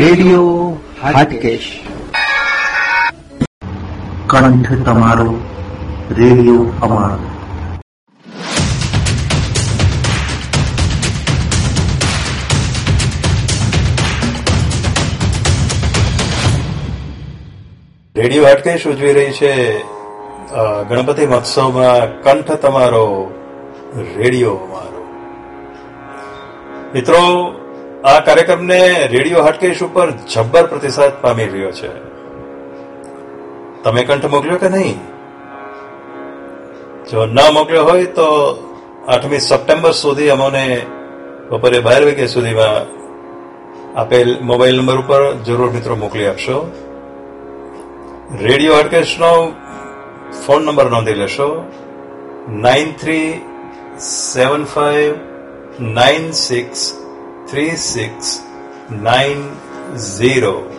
Radio Hatkesh. કંઠ તમારો radio અમારો. રેડિયો હાટકેશ ઉજવી રહી છે ગણપતિ મહોત્સવમાં કંઠ તમારો રેડિયો અમારો. મિત્રો આ કાર્યક્રમને રેડિયો હાટકેશ ઉપર જબ્બર પ્રતિસાદ પામી રહ્યો છે. તમે કંઠ મોકલ્યો કે નહીં? જો ના મોકલ્યો હોય તો આઠમી સપ્ટેમ્બર સુધી અમને બપોરે બાર વાગ્યા સુધીમાં આપેલ મોબાઈલ નંબર ઉપર જરૂર મિત્રો મોકલી આપશો. રેડિયો હાટકેશનો ફોન નંબર નોંધી લેશો. Nine three seven five nine six three six nine zero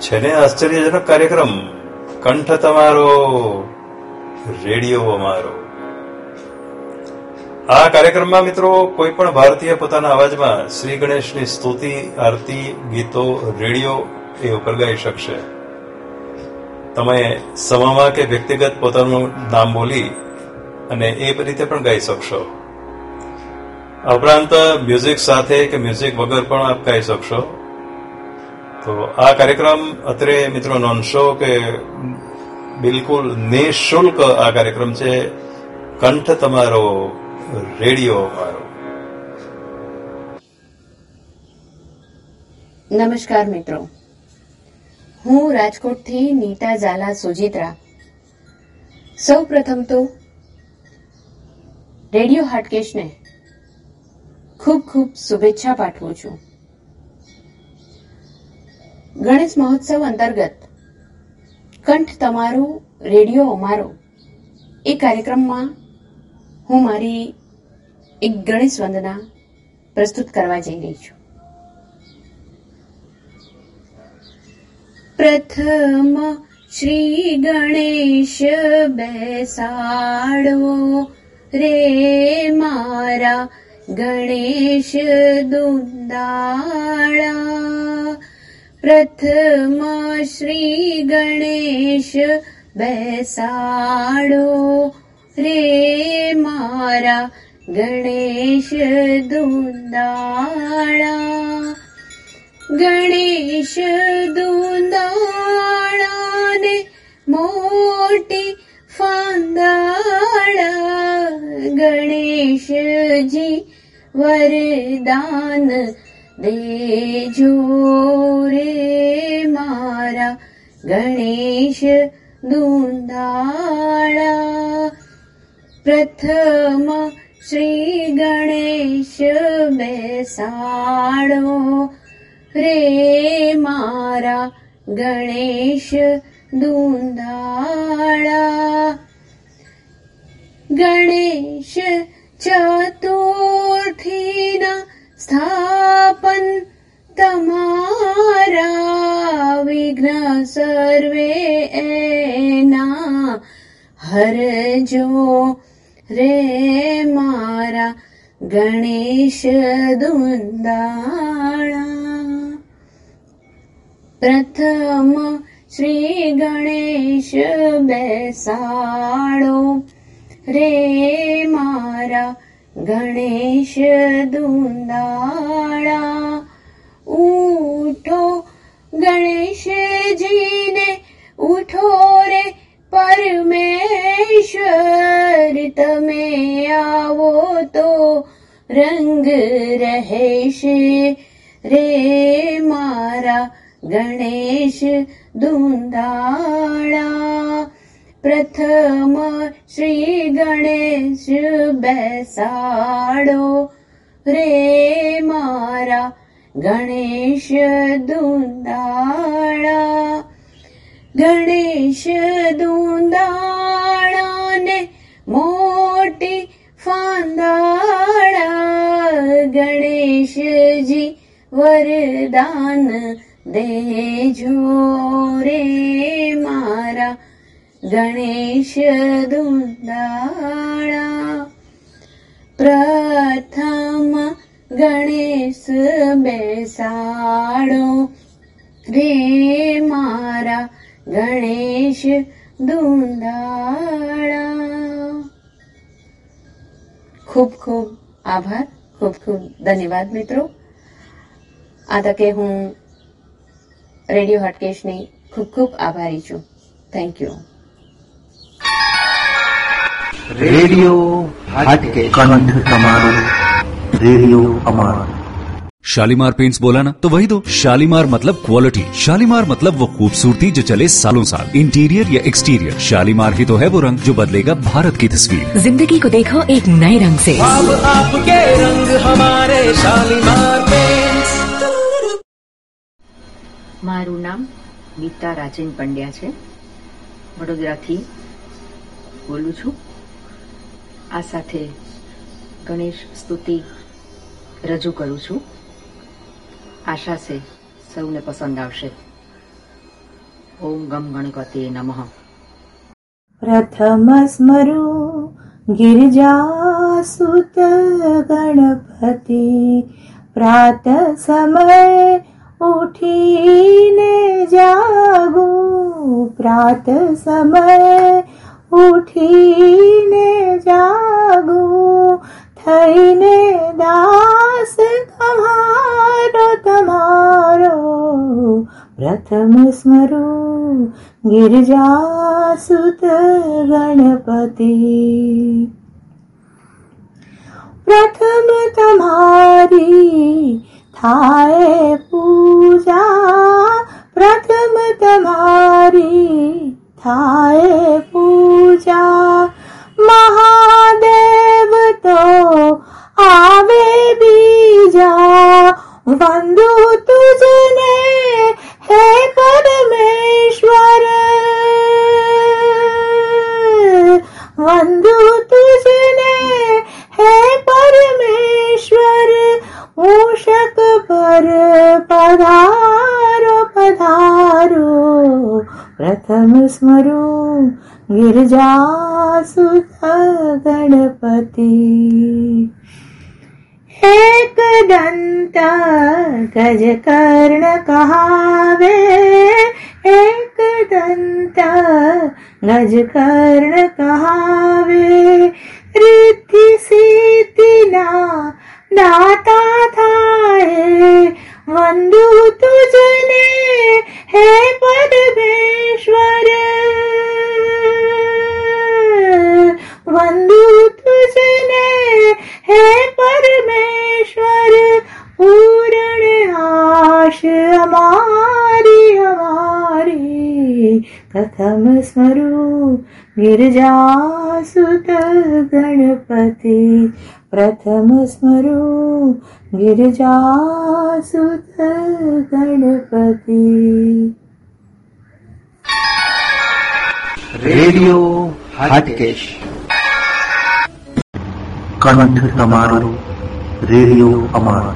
છે ને આશ્ચર્યજનક કાર્યક્રમ, કંઠ તમારો, રેડિયો અમારો. આ કાર્યક્રમમાં મિત્રો કોઈ પણ ભારતીય પોતાના અવાજમાં શ્રી ગણેશની સ્તુતિ, આરતી, ગીતો, રેડિયો એ ઉપર ગાઈ શકશે. તમે સમામાં કે વ્યક્તિગત પોતાનું નામ બોલી અને એ રીતે પણ ગાઈ શકશો. ઉપરાંત મ્યુઝિક સાથે કે મ્યુઝિક વગર પણ આપ ગાઈ શકશો. તો આ કાર્યક્રમ અત્રે મિત્રો નોંધશો કે બિલકુલ નિઃશુલ્ક આ કાર્યક્રમ છે. કંઠ તમારો રેડિયો મારો નમસ્કાર મિત્રો. હું રાજકોટથી નીતા ઝાલા સુજિત્રા. સૌ પ્રથમ તો રેડિયો હાટકેશને ખૂબ ખૂબ શુભેચ્છા પાઠવું છું. ગણેશ મહોત્સવ અંતર્ગત કંઠ તમારું, રેડિયો અમારો. એ કાર્યક્રમમાં હું મારી એક ગણેશ વંદના પ્રસ્તુત કરવા જઈ રહી છું. પ્રથમ શ્રી ગણેશ બેસાડો રે મારા गणेश दुदा प्रथमा श्री गणेश बेसाडो। रे मारा गणेश दुन्दाळा। गणेश दुन्दाळाने मोटी दुदा गणेश जी वरदान देजो रे मारा गणेश दून्दा प्रथम श्री गणेश बेसाडो। रे मारा गणेश दू गणेश चतुर्थीना तमारा विघ्न सर्वे एना। हर जो रे मारा गणेश दुन्दाणा। प्रथम श्री गणेश बेसाडो। रे मारा गणेश दुन्दाळा उठो गणेश जीने उठो रे परमेश्वर तमे आवो तो. रंग रहेश रे मारा गणेश दुदा प्रथम श्री गणेश बेसाडो। रे मारा गणेश दुदा गणेश दूदा गणेश जी वरदन देजो रे मारा। ગણેશ દુંદાળા પ્રથમ ગણેશ બેસાડો. રે મારા ગણેશ દુંદાળા ખૂબ ખૂબ આભાર, ખૂબ ખૂબ ધન્યવાદ મિત્રો. આ તકે હું રેડિયો હટકેશની ખૂબ ખૂબ આભારી છું. Thank you રેડિયો હાટકેશ કંઠ તમારો રેડિયો અમારો शालीमार पेंट्स बोला ना तो वही दो शालीमार मतलब क्वालिटी शालीमार मतलब वो खूबसूरती जो चले सालों साल इंटीरियर या एक्सटीरियर शालीमार ही तो है वो रंग जो बदलेगा भारत की तस्वीर जिंदगी को देखो एक नए रंग से अब आपके रंग हमारे शालीमार पेंट्स મારું નામ ગીતા રાજેન પંડ્યા છે વડોદરાથી બોલું છું આ સાથે ગણેશ સ્તુતિ રજૂ કરું છું. આશા છે સૌને પસંદ આવશે. ઓમ ગમ ગણપતિ નમઃ. પ્રથમ સ્મરુ ગિરજાસુત ગણપતિ, પ્રાત સમય ઉઠીને જાગો. પ્રાત સમય ઉઠીને જાગો, થઈને દાસ તમારો તમારો પ્રથમ સ્મરું ગિરજાસુત ગણપતિ. પ્રથમ તમારી થાય પૂજા, પ્રથમ તમારી एक दंत गज कर्ण कहावे एक दंत गज कर्ण कहावे रिद्धि सिद्धिना दाता थाए वंदु तुझने हे परमेश्वर बन्धु तुजने हे परमेश्वर पूरण आश हमारी अमारी। अथम स्मरो गिरिजासुत गणपति। प्रथम स्मरो गिरिजासुत गणपति। रेडियो हटकेश। કંઠ તમારો, રેડિયો અમારો.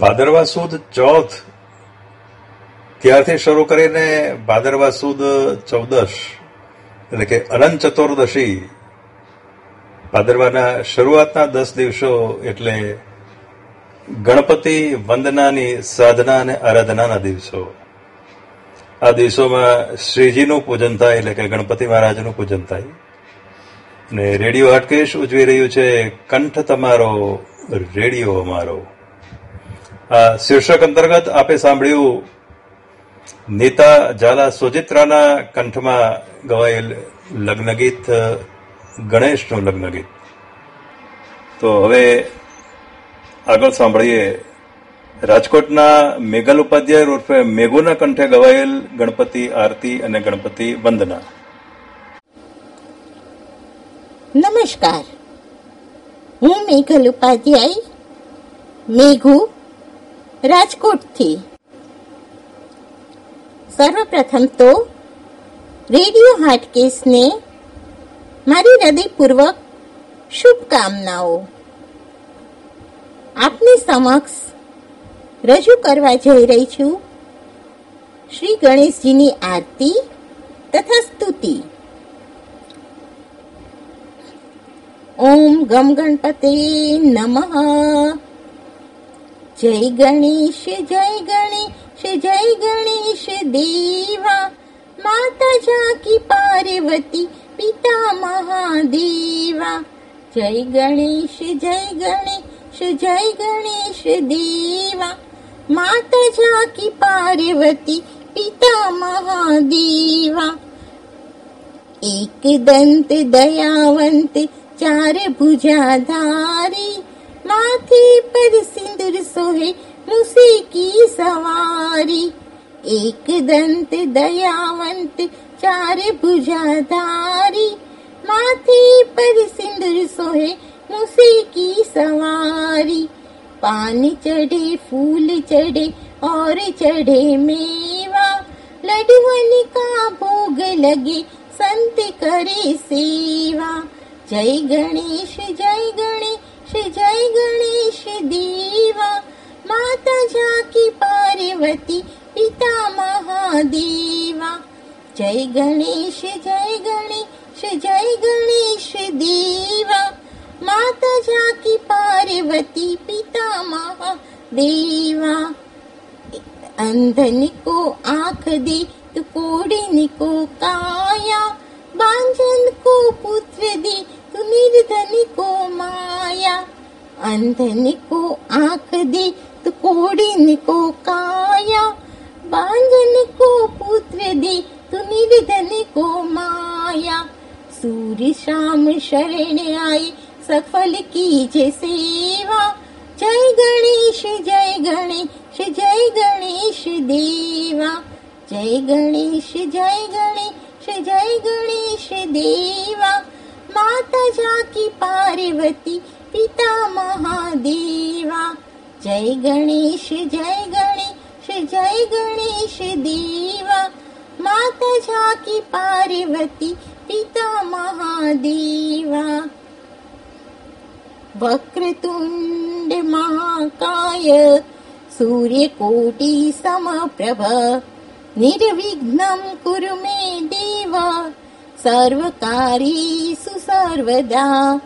ભાદરવા સુદ ચોથ. ત્યારથી શરૂ કરીને ભાદરવા સુદ ચૌદશ, એટલે કે અનંત ચતુર્દશી. ભાદરવાના શરૂઆતના દસ દિવસો એટલે ગણપતિ વંદનાની સાધના અને આરાધનાના દિવસો. આ દિવસોમાં શ્રીજીનું પૂજન થાય, એટલે કે ગણપતિ મહારાજનું પૂજન થાય. અને રેડિયો હાટકેશ ઉજવી રહ્યું છે? કંઠ તમારો, રેડિયો અમારો. આ શીર્ષક અંતર્ગત આપે સાંભળ્યું, નીતા ઝાલા સોજિત્રાના કંઠમાં ગવાયેલ લગ્ન ગીત ગણેશનું લગ્નગીત. તો હવે આગળ સાંભળીએ. રાજકોટના મેઘલ ઉપાધ્યાય ઉર્ફે મેઘુના કંઠે ગવાયેલ ગણપતિ આરતી અને ગણપતિ વંદના. નમસ્કાર. હું મેઘલ ઉપાધ્યાય, મેઘુ, રાજકોટથી. સર્વપ્રથમ તો, રેડિયો હાર્ટ કેસને મારી હૃદયપૂર્વક શુભકામનાઓ. આપની સમક્ષ રજૂ કરવા જઈ રહી છું. શ્રી ગણેશજીની આરતી તથા સ્તુતિ. ઓમ ગમ ગણપતે નમ. જય ગણેશ જય ગણેશ જય ગણેશ દેવા. માતા જાકી પાર્વતી, પિતા મહાદેવા. જય ગણેશ જય ગણેશ જય ગણેશ દેવા. માતા જાકી પાર્વતી, પિતા મહાદેવા. એક દંત દયાવંત चार भुजाधारी, माथे पर सिंदूर सोहे मुसे की सवारी। एक दंत दयावंत चार भुजाधारी, माथे पर सिंदूर सोहे मुसे की सवारी। पान चढ़े, फूल चढ़े और चढ़े मेवा। लडवन का भोग लगे, संत करे सेवा। जय गणेश जय गणेश जय गणेश देवा। माता जाकी पार्वती पिता महादेवा। जय गणेश जय गणेश जय गणेश देवा। माता जाकी पार्वती पिता महादेवा। अंधन को आंख दे तो कोड़िन को काया बांझन को पुत्र दे तो निर्धन को माया अंधन को आंख दे तो कोड़िन को काया बांझन को पुत्र दे तो निर्धन को माया सूर्य शाम शरण आए सफल कीजे सेवा जय गणेश जय गणेश जय गणेश देवा जय गणेश जय गणेश जय गणेश देवा माता जाकी पार्वती पिता महादेवा। जय गणेश जय गणेश जय गणेश देवा। माता जाकी पार्वती पिता महादेवा। वक्रतुण्ड महाकाय सूर्यकोटि समप्रभ। निर्विघ्नं कुरु मे देव सर्वकार्येषु सर्वदा।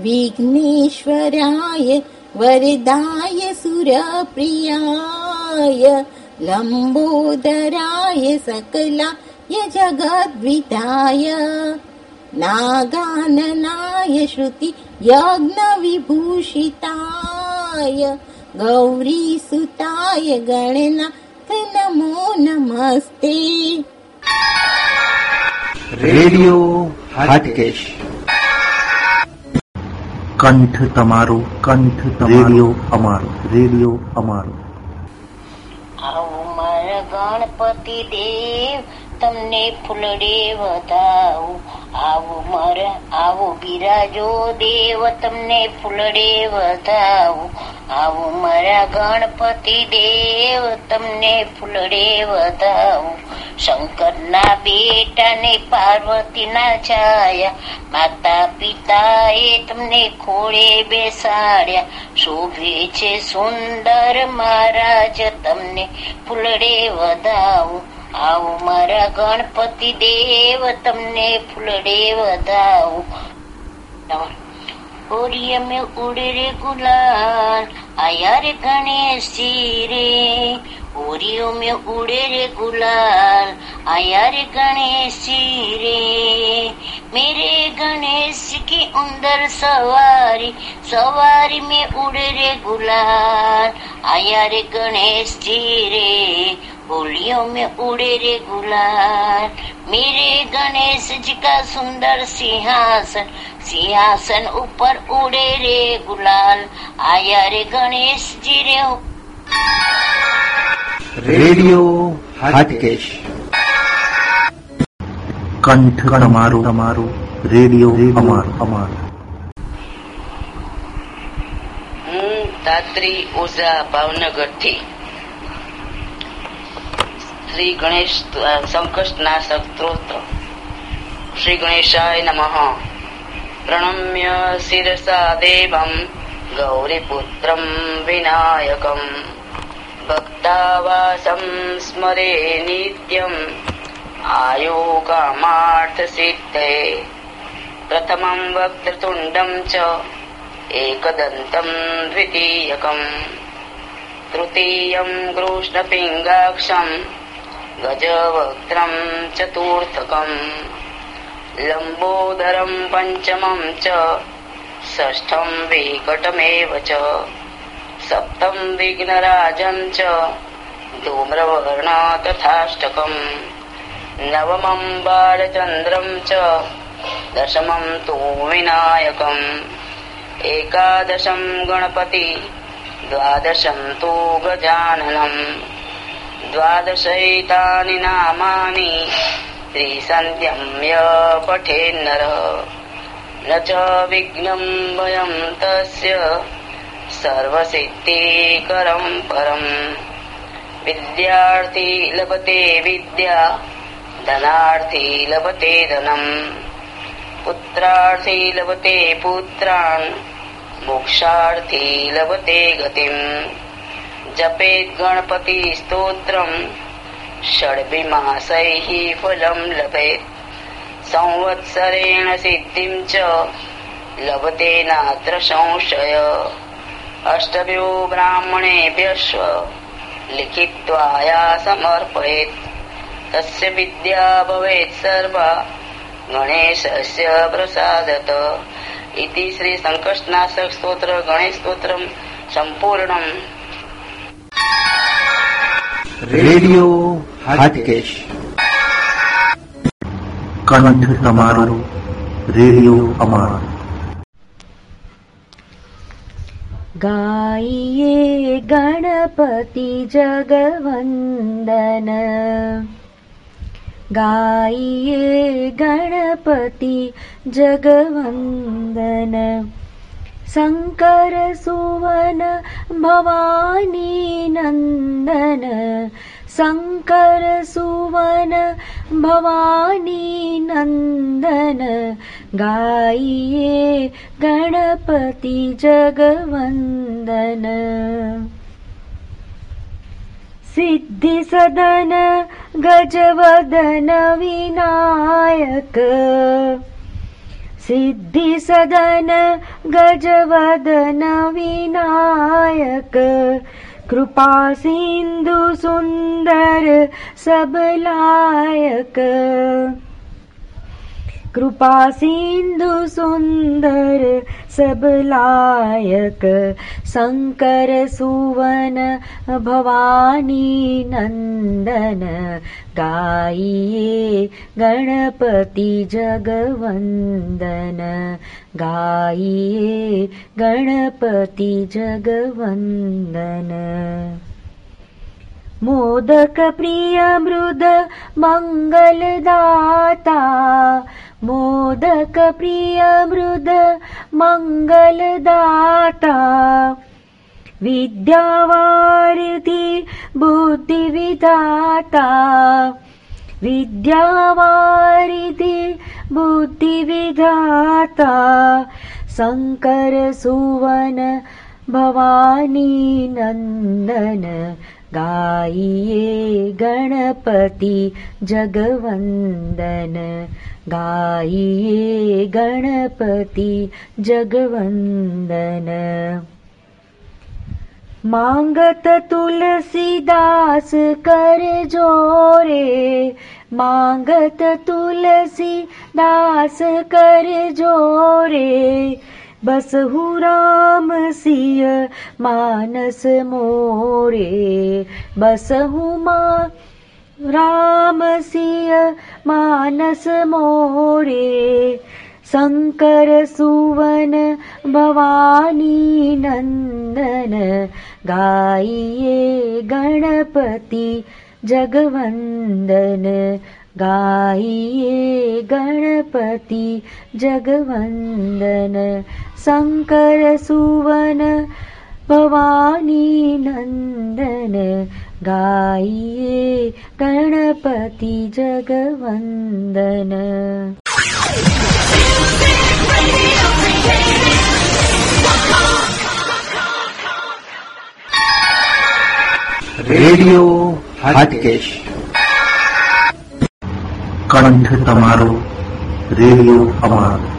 विघ्नेश्वराय वरदाय सुरप्रियाय लम्बोदराय सकलाय जगद्विताय नागाननाय श्रुति यज्ञविभूषिताय गौरीसुताय गणनाथ नमो नमस्ते રેડિયો હાટકેશ. કંઠ તમારો કંઠ રેડિયો અમારો. રેડિયો અમારો. આવો મારા ગણપતિ દેવ તમને ફૂલડે વધાવું. આવો મારા, આવો બિરાજો દેવ, તમને ફૂલડે વધાવો. આવો મારા ગણપતિ દેવ, તમને ફૂલડે વધાવું. શંકરના બેટાને પાર્વતીના છાયા માતા પિતાએ તમને ખોળે બેસાડ્યા. શોભે છે સુંદર મહારાજ, તમને ફૂલડે વધાવું. આવો મારા ગણપતિ દેવ તમને ફૂલડે વધાવું ઓરિય में उड़े रे गुलाल आया रे गणेश जी रे ओरियो में उड़े रे गुलाल आया रे गणेश जी रे मेरे गणेश की उंदर सवारी सवारी में उड़े रे गुलाल आया रे गणेश जी रे होलियों में उड़े रे गुलाल मेरे गणेश जी का सुंदर सिंहासन सिंहासन ऊपर उड़े रे गुलाल आया रे गणेश जी रे રેડિયો હાટકેશ કંઠ તમારો તમારો રેડિયો અમારો અમારો હું દાત્રી ઓઝા ભાવનગર થી શ્રી ગણેશ સંકષ્ટના સ્ત્રોત્ર શ્રી ગણેશાય નમઃ પ્રણમ્ય શિરસા દેવમ ગૌરીપુત્રમ વિનાયકમ ભક્તાવાસમ સ્મરે નિત્યમ આયોગમાર્થ સિદ્ધે પ્રથમમ વક્તૃતુંડમ ચ એકદંતમ દ્વિતીયકમ તૃતીયમ કૃષ્ણપિંગાક્ષમ गजवक्त्रं चतुर्थकम्। लम्बोदरं पञ्चमं च षष्ठं विकटमेव च सप्तं विघ्नराजं च धूम्रवर्ण तथाष्टकम्। नवमं बालचन्द्रं च दशमं तु विनायकम्। एकादशं गणपति द्वादशं तु गजाननम् द्वादशैतानि नामानि त्रिसन्ध्यं य पठेन्नर। न च विघ्नं वयं तस्य सर्वसिद्धिकरं परम् विद्यार्थी लभते विद्या धनार्थी लभते धनम् पुत्रार्थी लभते पुत्रान् मोक्षार्थी लभते गतिम् જપેત ગણપતિ સ્તોત્રમ ષડભિમાસૈ ફલમ લભેત સંવત્સરેણ સિદ્ધિમ ચ લભતે નાત્ર સંશય અષ્ટભ્યો બ્રાહ્મણેભ્યશ્વ લિખિત્વાયા સમર્પયેત તસ્ય વિદ્યા ભવેત સર્વા ગણેશસ્ય પ્રસાદત ઇતિ શ્રી સંકટનાશક સ્તોત્ર ગણેશ સ્તોત્રમ સંપૂર્ણમ રેડિયો હાટકેશ કંઠ તમારો રેડિયો અમારો गाइए गणपति जगवन्दन गाइए गणपति जगवन्दन शङ्कर सुवन भवानी नन्दन। शङ्कर सुवन भवानी नन्दन। गाइए गणपति जगवन्दन। सिद्धि सदन गजवदन विनायक सिद्धि सदन गजवदन विनायक। कृपा सिन्धु सुन्दर सबलायक कृपा सिन्धु सुन्दर सबलायक शङ्कर सुवन भवानी नन्दन गाइए गणपति जगवन्दन गाइए गणपति जगवन्दन मोदक प्रिय मृद मङ्गलदाता मोदक प्रिय मृद मङ्गलदाता। विद्यावारिधि बुद्धिविधाता। विद्यावारिधि बुद्धिविधाता। शङ्कर सुवन भवानी नन्दन गाइए गणपति जगवन्दन। गाइए गणपति जगवन्दन। मांगत तुलसीदास कर जोरे। मांगत तुलसी दास कर जोरे बसहु राम सिय मानस मोरे। बसहु मा राम सिय मानस मोरे। शङ्कर सुवन भवानी नन्दन गाइए गणपति जगवन्दन गाये गणपति जगवन्दन शङ्कर सुवन भवानी नन्दन। गाये गणपति जगवन्दन। रेडियो राजकेश કંઠ તમારો રેડિયો અમારો.